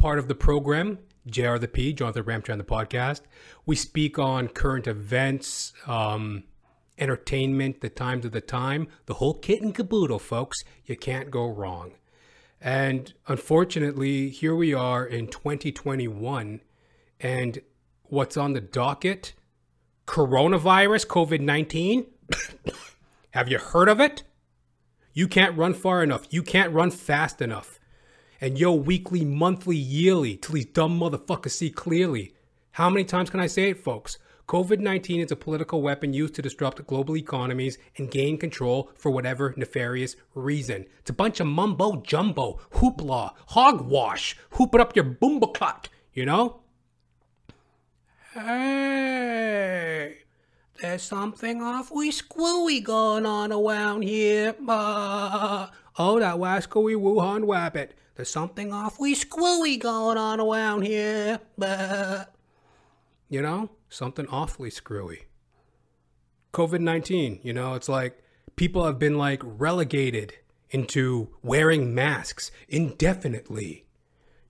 part of the program, JR the P, Jonathan Ramchan, the podcast. We speak on current events, um, entertainment, the times of the time, the whole kit and caboodle, folks. You can't go wrong. And unfortunately, here we are in 2021, and what's on the docket? Coronavirus, COVID 19. Have you heard of it? You can't run far enough. You can't run fast enough. And yo, weekly, monthly, yearly, till these dumb motherfuckers see clearly. How many times can I say it, folks? COVID 19 is a political weapon used to disrupt global economies and gain control for whatever nefarious reason. It's a bunch of mumbo jumbo, hoopla, hogwash, hoop it up your boombaclot, you know? Hey, there's something awfully screwy going on around here. Uh, oh, that wascally Wuhan wabbit. There's something awfully screwy going on around here. Uh, you know, something awfully screwy. COVID 19, you know, it's like people have been like relegated into wearing masks indefinitely,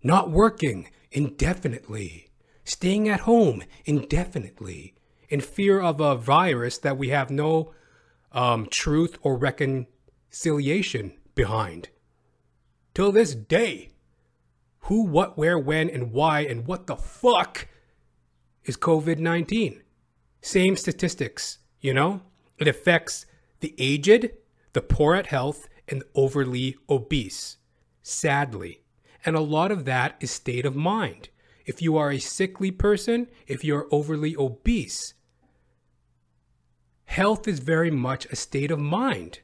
not working indefinitely, staying at home indefinitely, in fear of a virus that we have no um, truth or reconciliation behind. Till this day, who, what, where, when, and why, and what the fuck is COVID 19? Same statistics, you know? It affects the aged, the poor at health, and the overly obese, sadly. And a lot of that is state of mind. If you are a sickly person, if you're overly obese, health is very much a state of mind.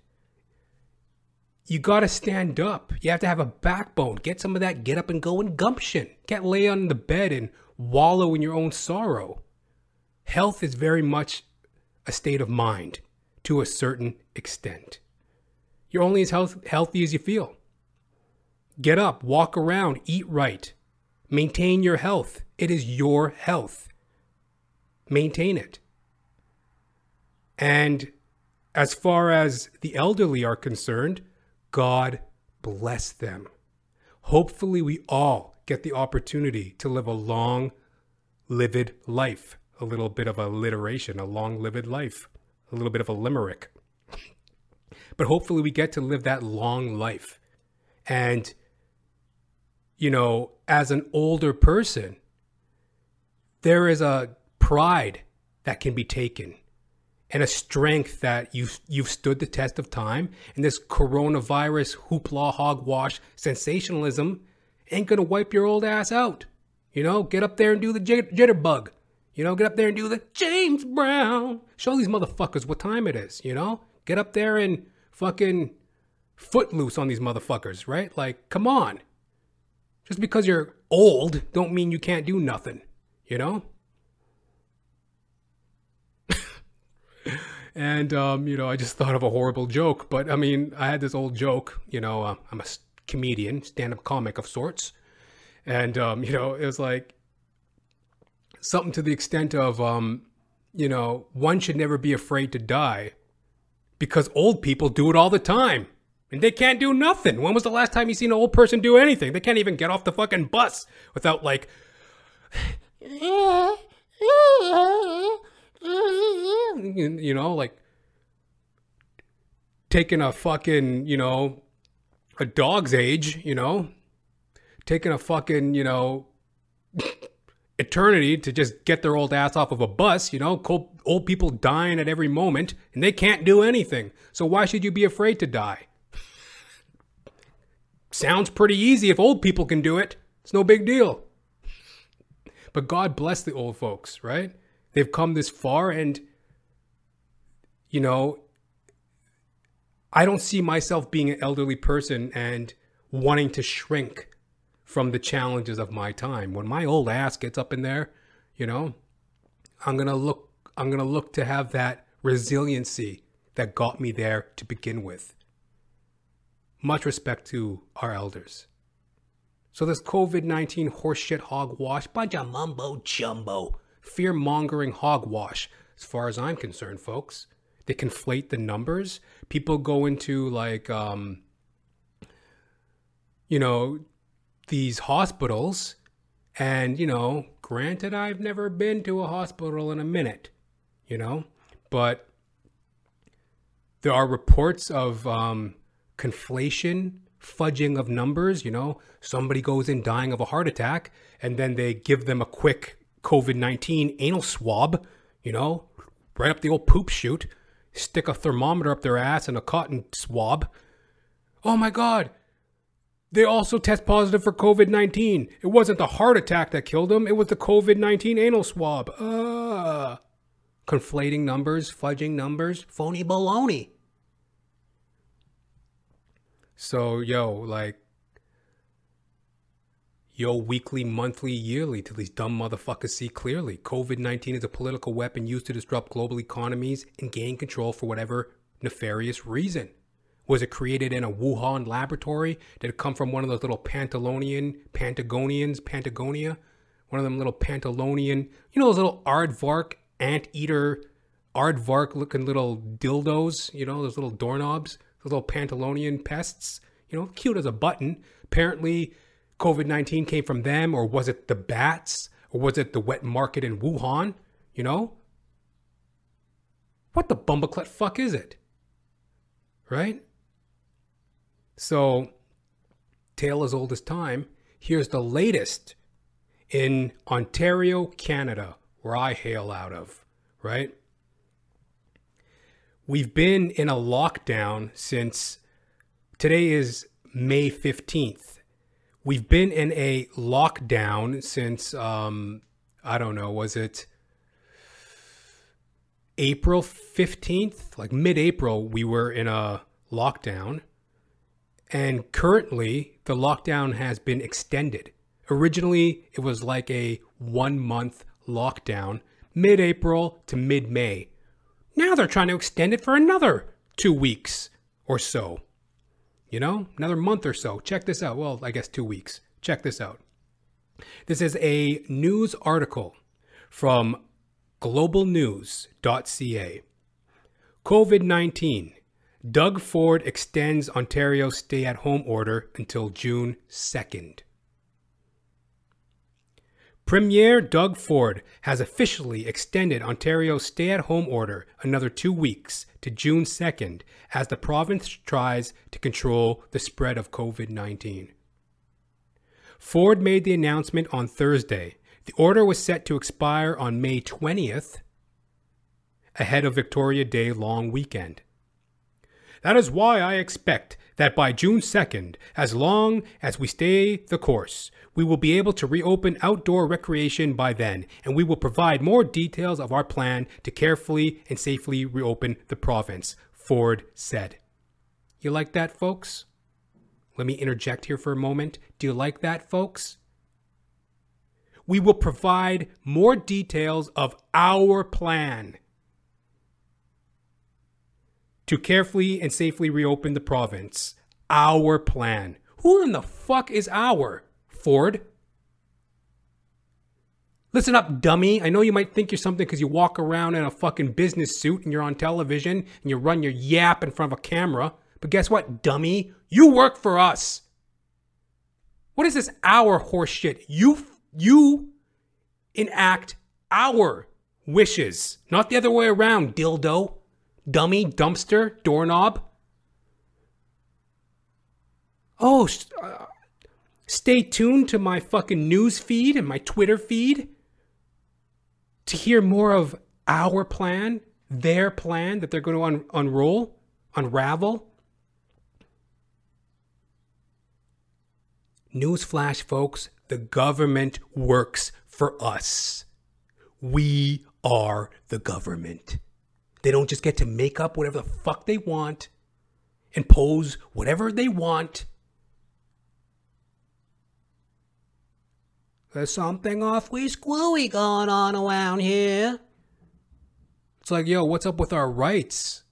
You got to stand up. You have to have a backbone. Get some of that get up and go and gumption. Can't lay on the bed and wallow in your own sorrow. Health is very much a state of mind to a certain extent. You're only as health- healthy as you feel. Get up, walk around, eat right, maintain your health. It is your health. Maintain it. And as far as the elderly are concerned, God bless them. Hopefully, we all get the opportunity to live a long, livid life. A little bit of alliteration, a long, livid life, a little bit of a limerick. But hopefully, we get to live that long life. And, you know, as an older person, there is a pride that can be taken and a strength that you've you've stood the test of time. And this coronavirus hoopla hogwash sensationalism ain't gonna wipe your old ass out. You know, get up there and do the jitterbug. You know, get up there and do the James Brown. Show these motherfuckers what time it is. You know, get up there and fucking footloose on these motherfuckers, right? Like, come on. Just because you're old, don't mean you can't do nothing. You know. And um, you know, I just thought of a horrible joke. But I mean, I had this old joke. You know, uh, I'm a comedian, stand-up comic of sorts, and um, you know, it was like something to the extent of, um, you know, one should never be afraid to die because old people do it all the time. And they can't do nothing. When was the last time you seen an old person do anything? They can't even get off the fucking bus without like you know, like taking a fucking, you know, a dog's age, you know, taking a fucking, you know, eternity to just get their old ass off of a bus, you know, old people dying at every moment and they can't do anything. So why should you be afraid to die? Sounds pretty easy if old people can do it. It's no big deal. But God bless the old folks, right? They've come this far and you know, I don't see myself being an elderly person and wanting to shrink from the challenges of my time. When my old ass gets up in there, you know, I'm going to look I'm going to look to have that resiliency that got me there to begin with. Much respect to our elders. So this COVID-19 horseshit hogwash, bunch of mumbo jumbo, fear-mongering hogwash, as far as I'm concerned, folks they conflate the numbers. People go into like, um, you know, these hospitals, and, you know, granted, I've never been to a hospital in a minute, you know, but there are reports of um, conflation, fudging of numbers. You know, somebody goes in dying of a heart attack, and then they give them a quick COVID 19 anal swab, you know, right up the old poop chute, stick a thermometer up their ass and a cotton swab. Oh my God. They also test positive for COVID 19. It wasn't the heart attack that killed them, it was the COVID 19 anal swab. Uh, conflating numbers, fudging numbers, phony baloney. So, yo, like, yo, weekly, monthly, yearly, till these dumb motherfuckers see clearly. COVID 19 is a political weapon used to disrupt global economies and gain control for whatever nefarious reason. Was it created in a Wuhan laboratory? Did it come from one of those little Pantalonian, Pantagonians, Patagonia? One of them little Pantalonian, you know, those little aardvark, anteater, aardvark looking little dildos, you know, those little doorknobs? Those little Pantalonian pests, you know, cute as a button. Apparently, COVID 19 came from them, or was it the bats, or was it the wet market in Wuhan? You know? What the bumbleclut fuck is it? Right? So, tale as old as time. Here's the latest in Ontario, Canada, where I hail out of, right? we've been in a lockdown since today is May 15th. We've been in a lockdown since, um, I don't know, was it April 15th? Like mid April, we were in a lockdown. And currently, the lockdown has been extended. Originally, it was like a one month lockdown, mid April to mid May. Now they're trying to extend it for another two weeks or so. You know, another month or so. Check this out. Well, I guess two weeks. Check this out. This is a news article from globalnews.ca. COVID 19. Doug Ford extends Ontario's stay at home order until June 2nd. Premier Doug Ford has officially extended Ontario's stay at home order another two weeks to June 2nd as the province tries to control the spread of COVID 19. Ford made the announcement on Thursday. The order was set to expire on May 20th, ahead of Victoria Day long weekend. That is why I expect that by June 2nd, as long as we stay the course, we will be able to reopen outdoor recreation by then, and we will provide more details of our plan to carefully and safely reopen the province, Ford said. You like that, folks? Let me interject here for a moment. Do you like that, folks? We will provide more details of our plan to carefully and safely reopen the province. Our plan. Who in the fuck is our? Ford. Listen up, dummy. I know you might think you're something because you walk around in a fucking business suit and you're on television and you run your yap in front of a camera. But guess what, dummy? You work for us. What is this our horseshit? You you enact our wishes, not the other way around, dildo, dummy, dumpster, doorknob. Oh, uh, Stay tuned to my fucking news feed and my Twitter feed to hear more of our plan, their plan that they're going to un- unroll, unravel. Newsflash, folks the government works for us. We are the government. They don't just get to make up whatever the fuck they want, impose whatever they want There's something awfully squooey going on around here. It's like, yo, what's up with our rights?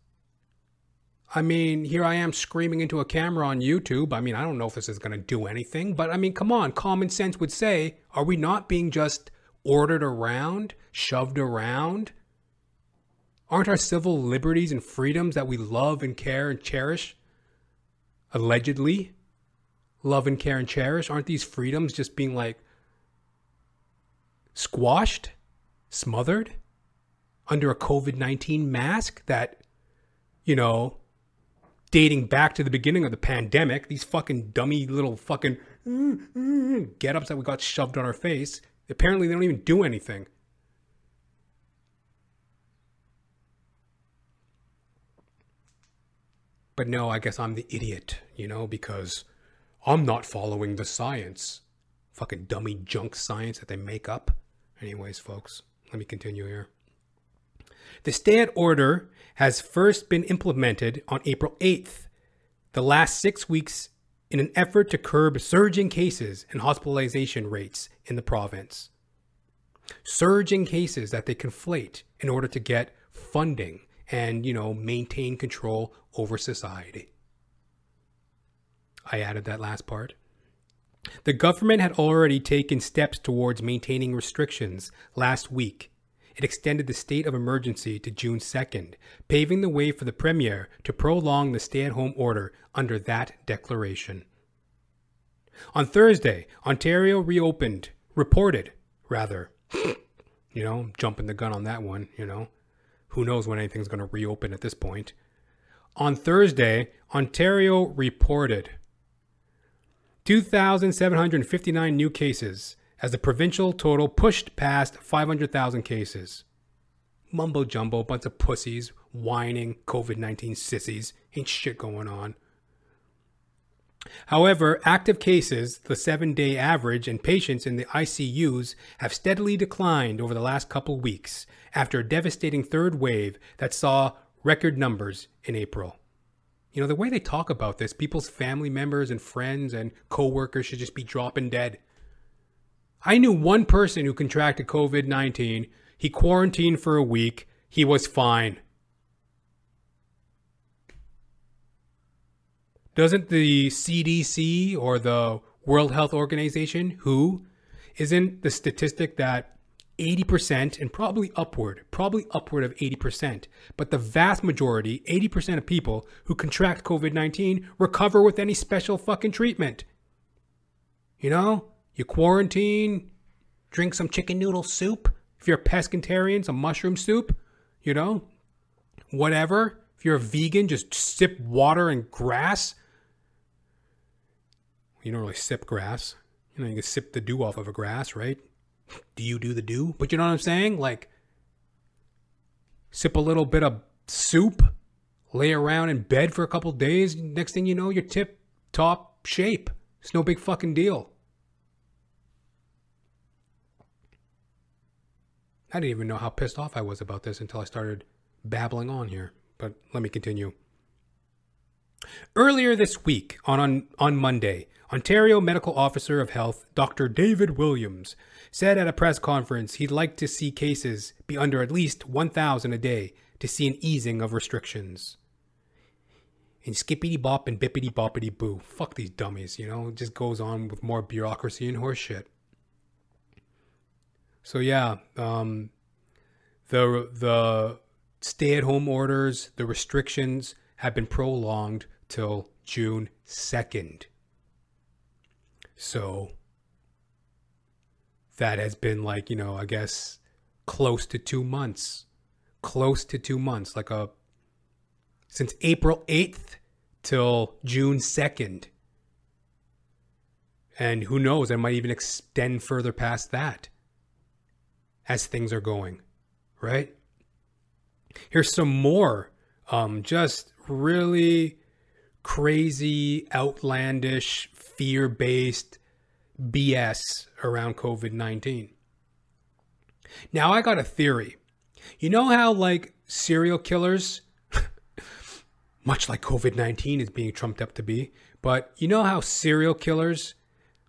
I mean, here I am screaming into a camera on YouTube. I mean, I don't know if this is going to do anything, but I mean, come on. Common sense would say, are we not being just ordered around, shoved around? Aren't our civil liberties and freedoms that we love and care and cherish allegedly love and care and cherish? Aren't these freedoms just being like squashed, smothered under a COVID 19 mask that, you know, dating back to the beginning of the pandemic, these fucking dummy little fucking get ups that we got shoved on our face, apparently they don't even do anything. But no, I guess I'm the idiot, you know, because I'm not following the science. Fucking dummy junk science that they make up. Anyways, folks, let me continue here. The stay at order has first been implemented on April 8th, the last six weeks, in an effort to curb surging cases and hospitalization rates in the province. Surging cases that they conflate in order to get funding and, you know, maintain control over society. I added that last part. The government had already taken steps towards maintaining restrictions last week. It extended the state of emergency to June 2nd, paving the way for the Premier to prolong the stay at home order under that declaration. On Thursday, Ontario reopened, reported, rather. you know, jumping the gun on that one, you know. Who knows when anything's going to reopen at this point. On Thursday, Ontario reported 2,759 new cases as the provincial total pushed past 500,000 cases. Mumbo jumbo, bunch of pussies, whining, COVID 19 sissies, ain't shit going on. However, active cases, the seven day average, and patients in the ICUs have steadily declined over the last couple weeks after a devastating third wave that saw record numbers in April. You know, the way they talk about this, people's family members and friends and coworkers should just be dropping dead. I knew one person who contracted COVID 19. He quarantined for a week. He was fine. Doesn't the CDC or the World Health Organization, WHO, isn't the statistic that 80% and probably upward, probably upward of 80%, but the vast majority, 80% of people who contract COVID 19 recover with any special fucking treatment? You know, you quarantine, drink some chicken noodle soup. If you're a pescatarian, some mushroom soup, you know, whatever. If you're a vegan, just sip water and grass you don't really sip grass. You know, you can sip the dew off of a grass, right? Do you do the do? But you know what I'm saying? Like, sip a little bit of soup, lay around in bed for a couple days. Next thing you know, you're tip top shape. It's no big fucking deal. I didn't even know how pissed off I was about this until I started babbling on here. But let me continue. Earlier this week, on, on, on Monday, Ontario Medical Officer of Health Dr. David Williams said at a press conference he'd like to see cases be under at least 1,000 a day to see an easing of restrictions. And skippity bop and bippity boppity boo. Fuck these dummies, you know? It just goes on with more bureaucracy and horseshit. So yeah, um, the the stay at home orders, the restrictions have been prolonged till June 2nd. So that has been like, you know, I guess close to two months. Close to two months. Like a since April 8th till June 2nd. And who knows, I might even extend further past that as things are going, right? Here's some more um, just really crazy, outlandish, fear based BS around COVID 19. Now, I got a theory. You know how, like, serial killers, much like COVID 19 is being trumped up to be, but you know how serial killers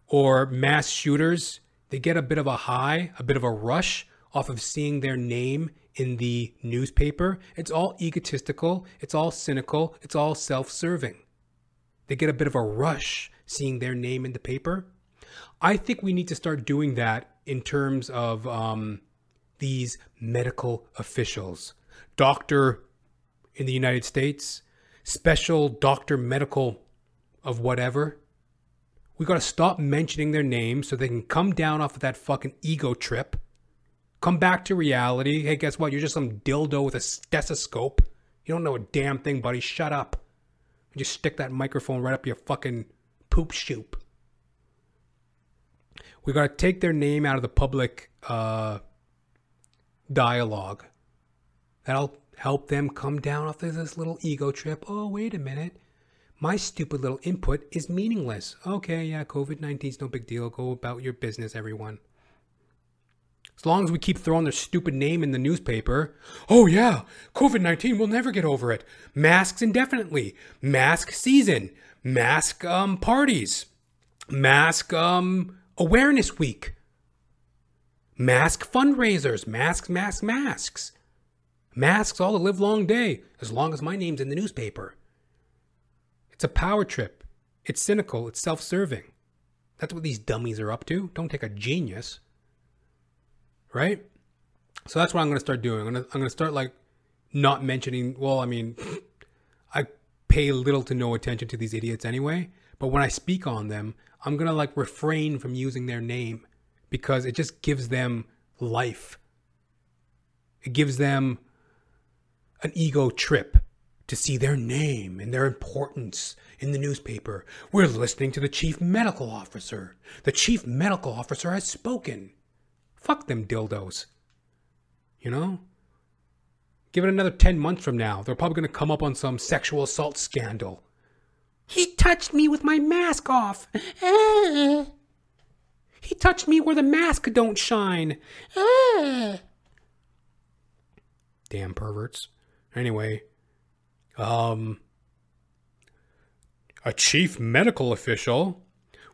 or mass shooters, they get a bit of a high, a bit of a rush off of seeing their name in the newspaper? It's all egotistical, it's all cynical, it's all self serving. They get a bit of a rush seeing their name in the paper. I think we need to start doing that in terms of um, these medical officials. Doctor in the United States, special doctor medical of whatever. We got to stop mentioning their names so they can come down off of that fucking ego trip. Come back to reality. Hey, guess what? You're just some dildo with a stethoscope. You don't know a damn thing, buddy. Shut up. Just stick that microphone right up your fucking poop shoop. We got to take their name out of the public uh, dialogue. That'll help them come down off of this little ego trip. Oh, wait a minute. My stupid little input is meaningless. Okay, yeah, COVID 19 is no big deal. Go about your business, everyone. As long as we keep throwing their stupid name in the newspaper. Oh, yeah, COVID 19, we'll never get over it. Masks indefinitely. Mask season. Mask um, parties. Mask um, awareness week. Mask fundraisers. Masks, masks, masks. Masks all the live long day, as long as my name's in the newspaper. It's a power trip. It's cynical. It's self serving. That's what these dummies are up to. Don't take a genius. Right? So that's what I'm going to start doing. I'm going to, I'm to start like not mentioning, well, I mean, I pay little to no attention to these idiots anyway. But when I speak on them, I'm going to like refrain from using their name because it just gives them life. It gives them an ego trip to see their name and their importance in the newspaper. We're listening to the chief medical officer. The chief medical officer has spoken. Fuck them dildos. You know? Give it another 10 months from now. They're probably going to come up on some sexual assault scandal. He touched me with my mask off. He touched me where the mask don't shine. Damn perverts. Anyway, um, a chief medical official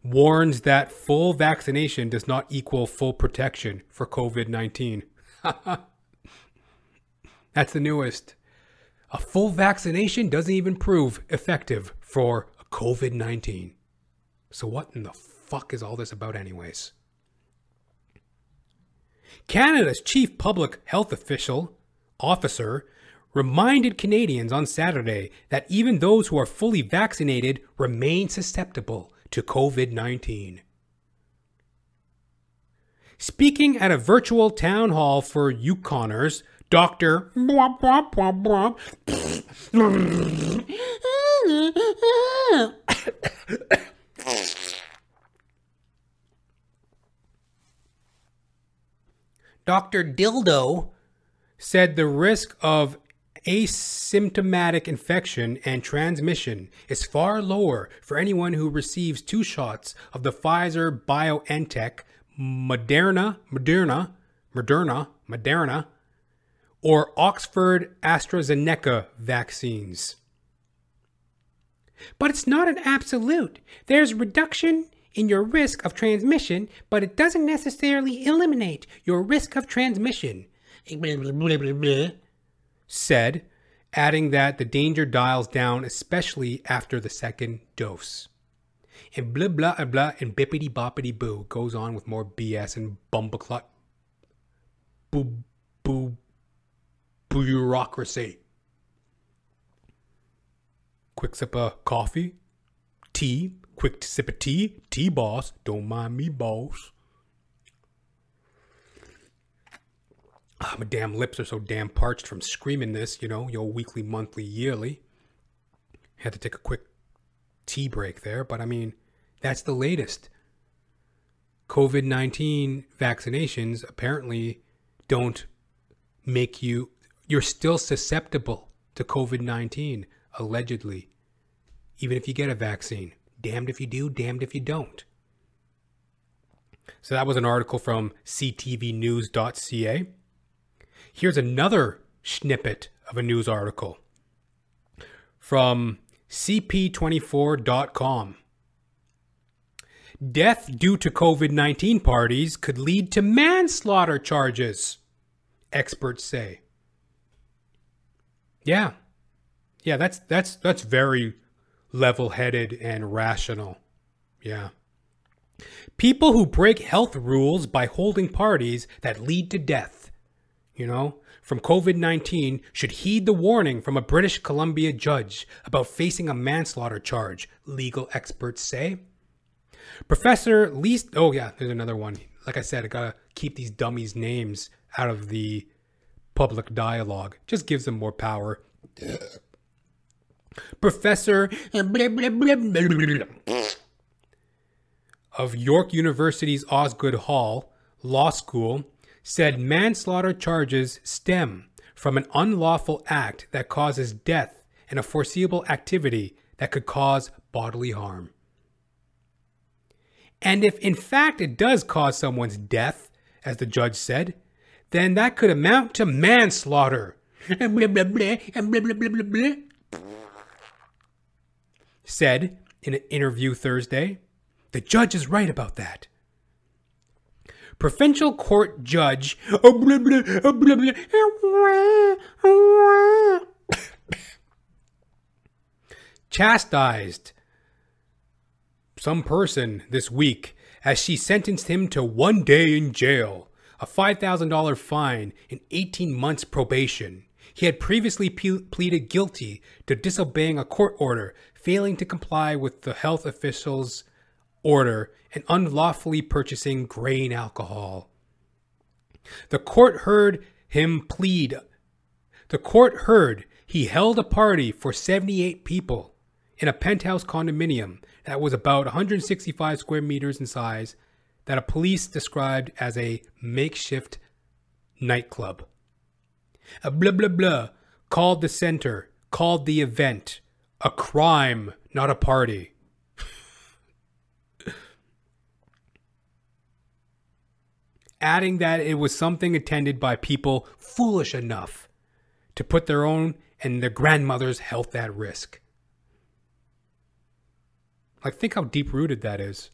warns that full vaccination does not equal full protection for COVID 19. That's the newest. A full vaccination doesn't even prove effective for COVID 19. So, what in the fuck is all this about, anyways? Canada's chief public health official officer reminded Canadians on Saturday that even those who are fully vaccinated remain susceptible to COVID 19. Speaking at a virtual town hall for Yukoners, Dr. Dr. Dildo said the risk of asymptomatic infection and transmission is far lower for anyone who receives two shots of the Pfizer BioNTech, Moderna, Moderna, Moderna, Moderna, or Oxford AstraZeneca vaccines. But it's not an absolute. There's reduction in your risk of transmission, but it doesn't necessarily eliminate your risk of transmission said, adding that the danger dials down, especially after the second dose. And blah blah blah and bippity boppity boo goes on with more BS and bumbleclot boo boo bureaucracy. Quick sip of coffee, tea, quick sip of tea, tea boss, don't mind me, boss. Ah, my damn lips are so damn parched from screaming this, you know, your weekly, monthly, yearly. Had to take a quick tea break there, but I mean, that's the latest. COVID 19 vaccinations apparently don't make you, you're still susceptible to COVID 19, allegedly, even if you get a vaccine. Damned if you do, damned if you don't. So that was an article from ctvnews.ca. Here's another snippet of a news article from CP24.com. Death due to COVID 19 parties could lead to manslaughter charges, experts say. Yeah. Yeah, that's that's that's very level-headed and rational. Yeah. People who break health rules by holding parties that lead to death you know, from COVID 19 should heed the warning from a British Columbia judge about facing a manslaughter charge, legal experts say. Professor Least. Oh, yeah, there's another one. Like I said, I gotta keep these dummies' names out of the public dialogue. Just gives them more power. Professor of York University's Osgoode Hall Law School said manslaughter charges stem from an unlawful act that causes death and a foreseeable activity that could cause bodily harm. And if in fact it does cause someone's death, as the judge said, then that could amount to manslaughter. Said in an interview Thursday, the judge is right about that. Provincial Court Judge chastised some person this week as she sentenced him to one day in jail, a $5,000 fine, and 18 months probation. He had previously pleaded guilty to disobeying a court order, failing to comply with the health official's order, and unlawfully purchasing grain alcohol. The court heard him plead. The court heard he held a party for 78 people in a penthouse condominium that was about 165 square meters in size that a police described as a makeshift nightclub. A blah blah blah called the center, called the event a crime, not a party. Adding that it was something attended by people foolish enough to put their own and their grandmother's health at risk. Like, think how deep rooted that is.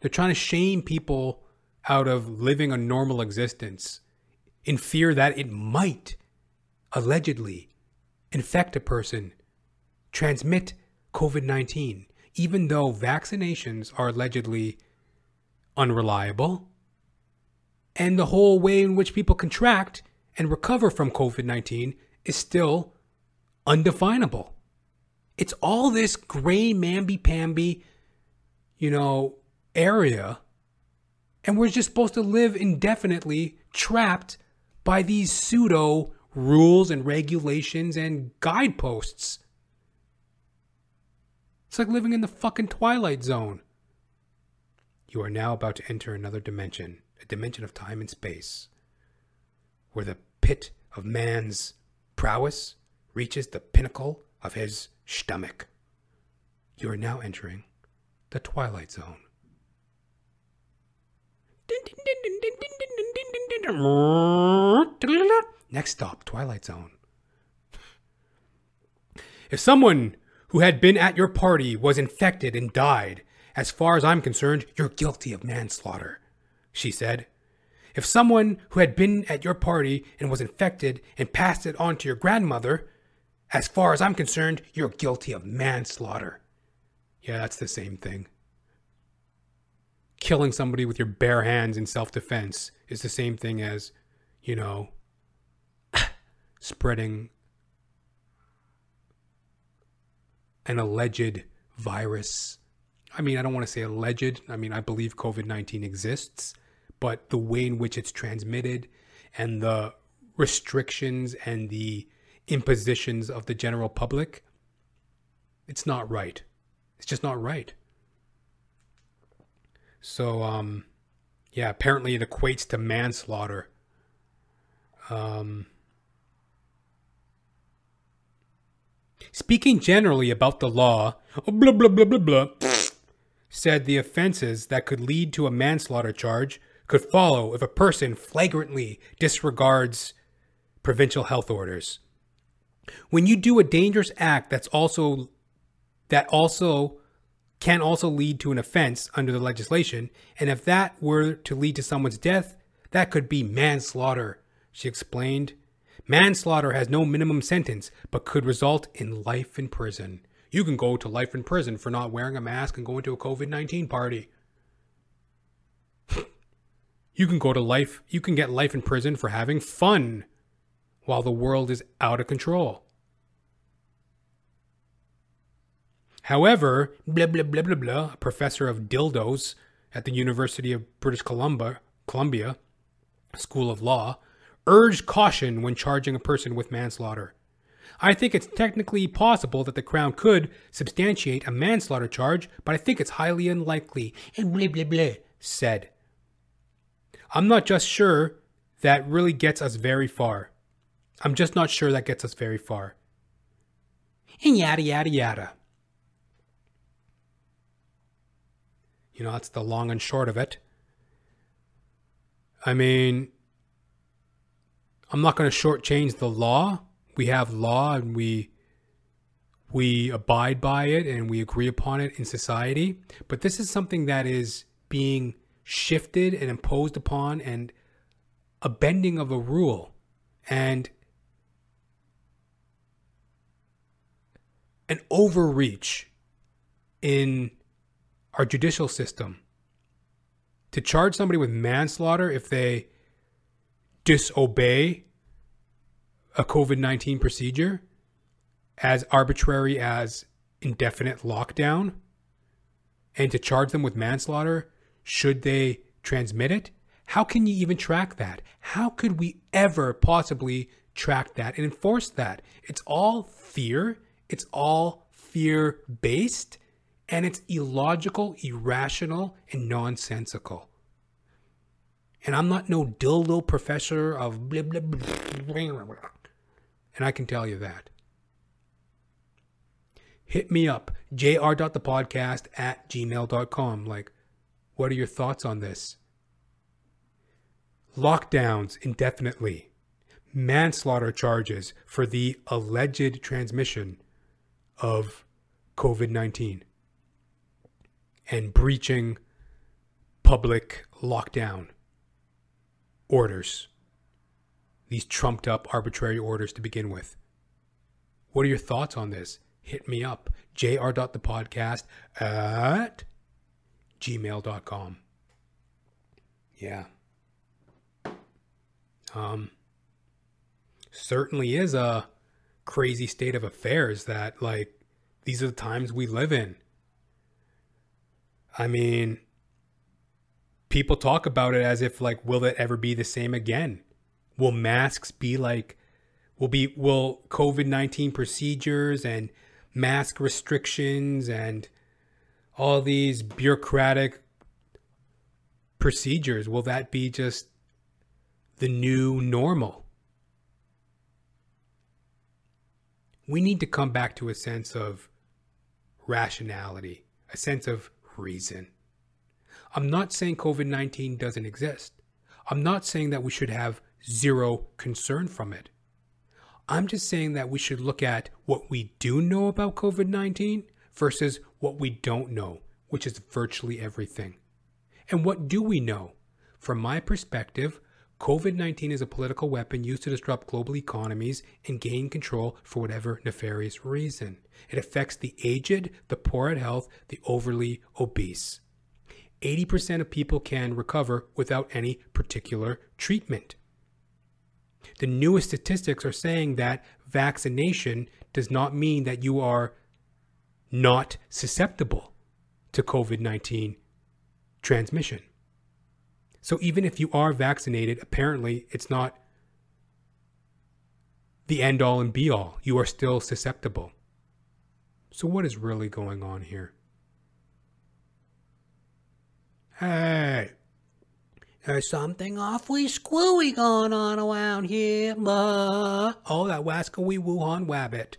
They're trying to shame people out of living a normal existence in fear that it might allegedly infect a person, transmit COVID 19, even though vaccinations are allegedly unreliable. And the whole way in which people contract and recover from COVID 19 is still undefinable. It's all this gray mamby pamby, you know, area. And we're just supposed to live indefinitely trapped by these pseudo rules and regulations and guideposts. It's like living in the fucking Twilight Zone. You are now about to enter another dimension, a dimension of time and space, where the pit of man's prowess reaches the pinnacle of his stomach. You are now entering the Twilight Zone. Next stop, Twilight Zone. If someone who had been at your party was infected and died, as far as I'm concerned, you're guilty of manslaughter, she said. If someone who had been at your party and was infected and passed it on to your grandmother, as far as I'm concerned, you're guilty of manslaughter. Yeah, that's the same thing. Killing somebody with your bare hands in self defense is the same thing as, you know, spreading an alleged virus. I mean, I don't want to say alleged. I mean, I believe COVID 19 exists, but the way in which it's transmitted and the restrictions and the impositions of the general public, it's not right. It's just not right. So, um, yeah, apparently it equates to manslaughter. Um, speaking generally about the law, blah, blah, blah, blah, blah, said the offenses that could lead to a manslaughter charge could follow if a person flagrantly disregards provincial health orders when you do a dangerous act that's also that also can also lead to an offense under the legislation, and if that were to lead to someone's death, that could be manslaughter, she explained. Manslaughter has no minimum sentence, but could result in life in prison. You can go to life in prison for not wearing a mask and going to a COVID 19 party. You can go to life, you can get life in prison for having fun while the world is out of control. However, blah blah blah blah blah, a professor of dildos at the University of British Columbia, Columbia School of Law, urged caution when charging a person with manslaughter. I think it's technically possible that the Crown could substantiate a manslaughter charge, but I think it's highly unlikely, and blah blah blah, said. I'm not just sure that really gets us very far. I'm just not sure that gets us very far. And yada yada yada. You know, that's the long and short of it. I mean, I'm not going to shortchange the law. We have law and we we abide by it and we agree upon it in society. But this is something that is being shifted and imposed upon and a bending of a rule. And an overreach in our judicial system to charge somebody with manslaughter if they disobey a COVID 19 procedure as arbitrary as indefinite lockdown and to charge them with manslaughter should they transmit it? How can you even track that? How could we ever possibly track that and enforce that? It's all fear, it's all fear based, and it's illogical, irrational, and nonsensical. And I'm not no dildo professor of blah, blah, blah, blah. And I can tell you that. Hit me up, jr.thepodcast at gmail.com. Like, what are your thoughts on this? Lockdowns indefinitely. Manslaughter charges for the alleged transmission of COVID 19 and breaching public lockdown orders. These trumped up arbitrary orders to begin with. What are your thoughts on this? Hit me up. jr.thepodcast at gmail.com. Yeah. Um, certainly is a crazy state of affairs that, like, these are the times we live in. I mean, people talk about it as if like, will it ever be the same again? Will masks be like, will be will COVID nineteen procedures and mask restrictions and all these bureaucratic procedures will that be just the new normal? We need to come back to a sense of rationality, a sense of reason. I'm not saying COVID 19 doesn't exist. I'm not saying that we should have zero concern from it. I'm just saying that we should look at what we do know about COVID 19 versus what we don't know, which is virtually everything. And what do we know? From my perspective, COVID 19 is a political weapon used to disrupt global economies and gain control for whatever nefarious reason. It affects the aged, the poor at health, the overly obese. 80% of people can recover without any particular treatment. The newest statistics are saying that vaccination does not mean that you are not susceptible to COVID 19 transmission. So even if you are vaccinated, apparently it's not the end all and be all. You are still susceptible. So, what is really going on here? Hey, there's something awfully screwy going on around here. Uh, oh, that wascally Wuhan wabbit.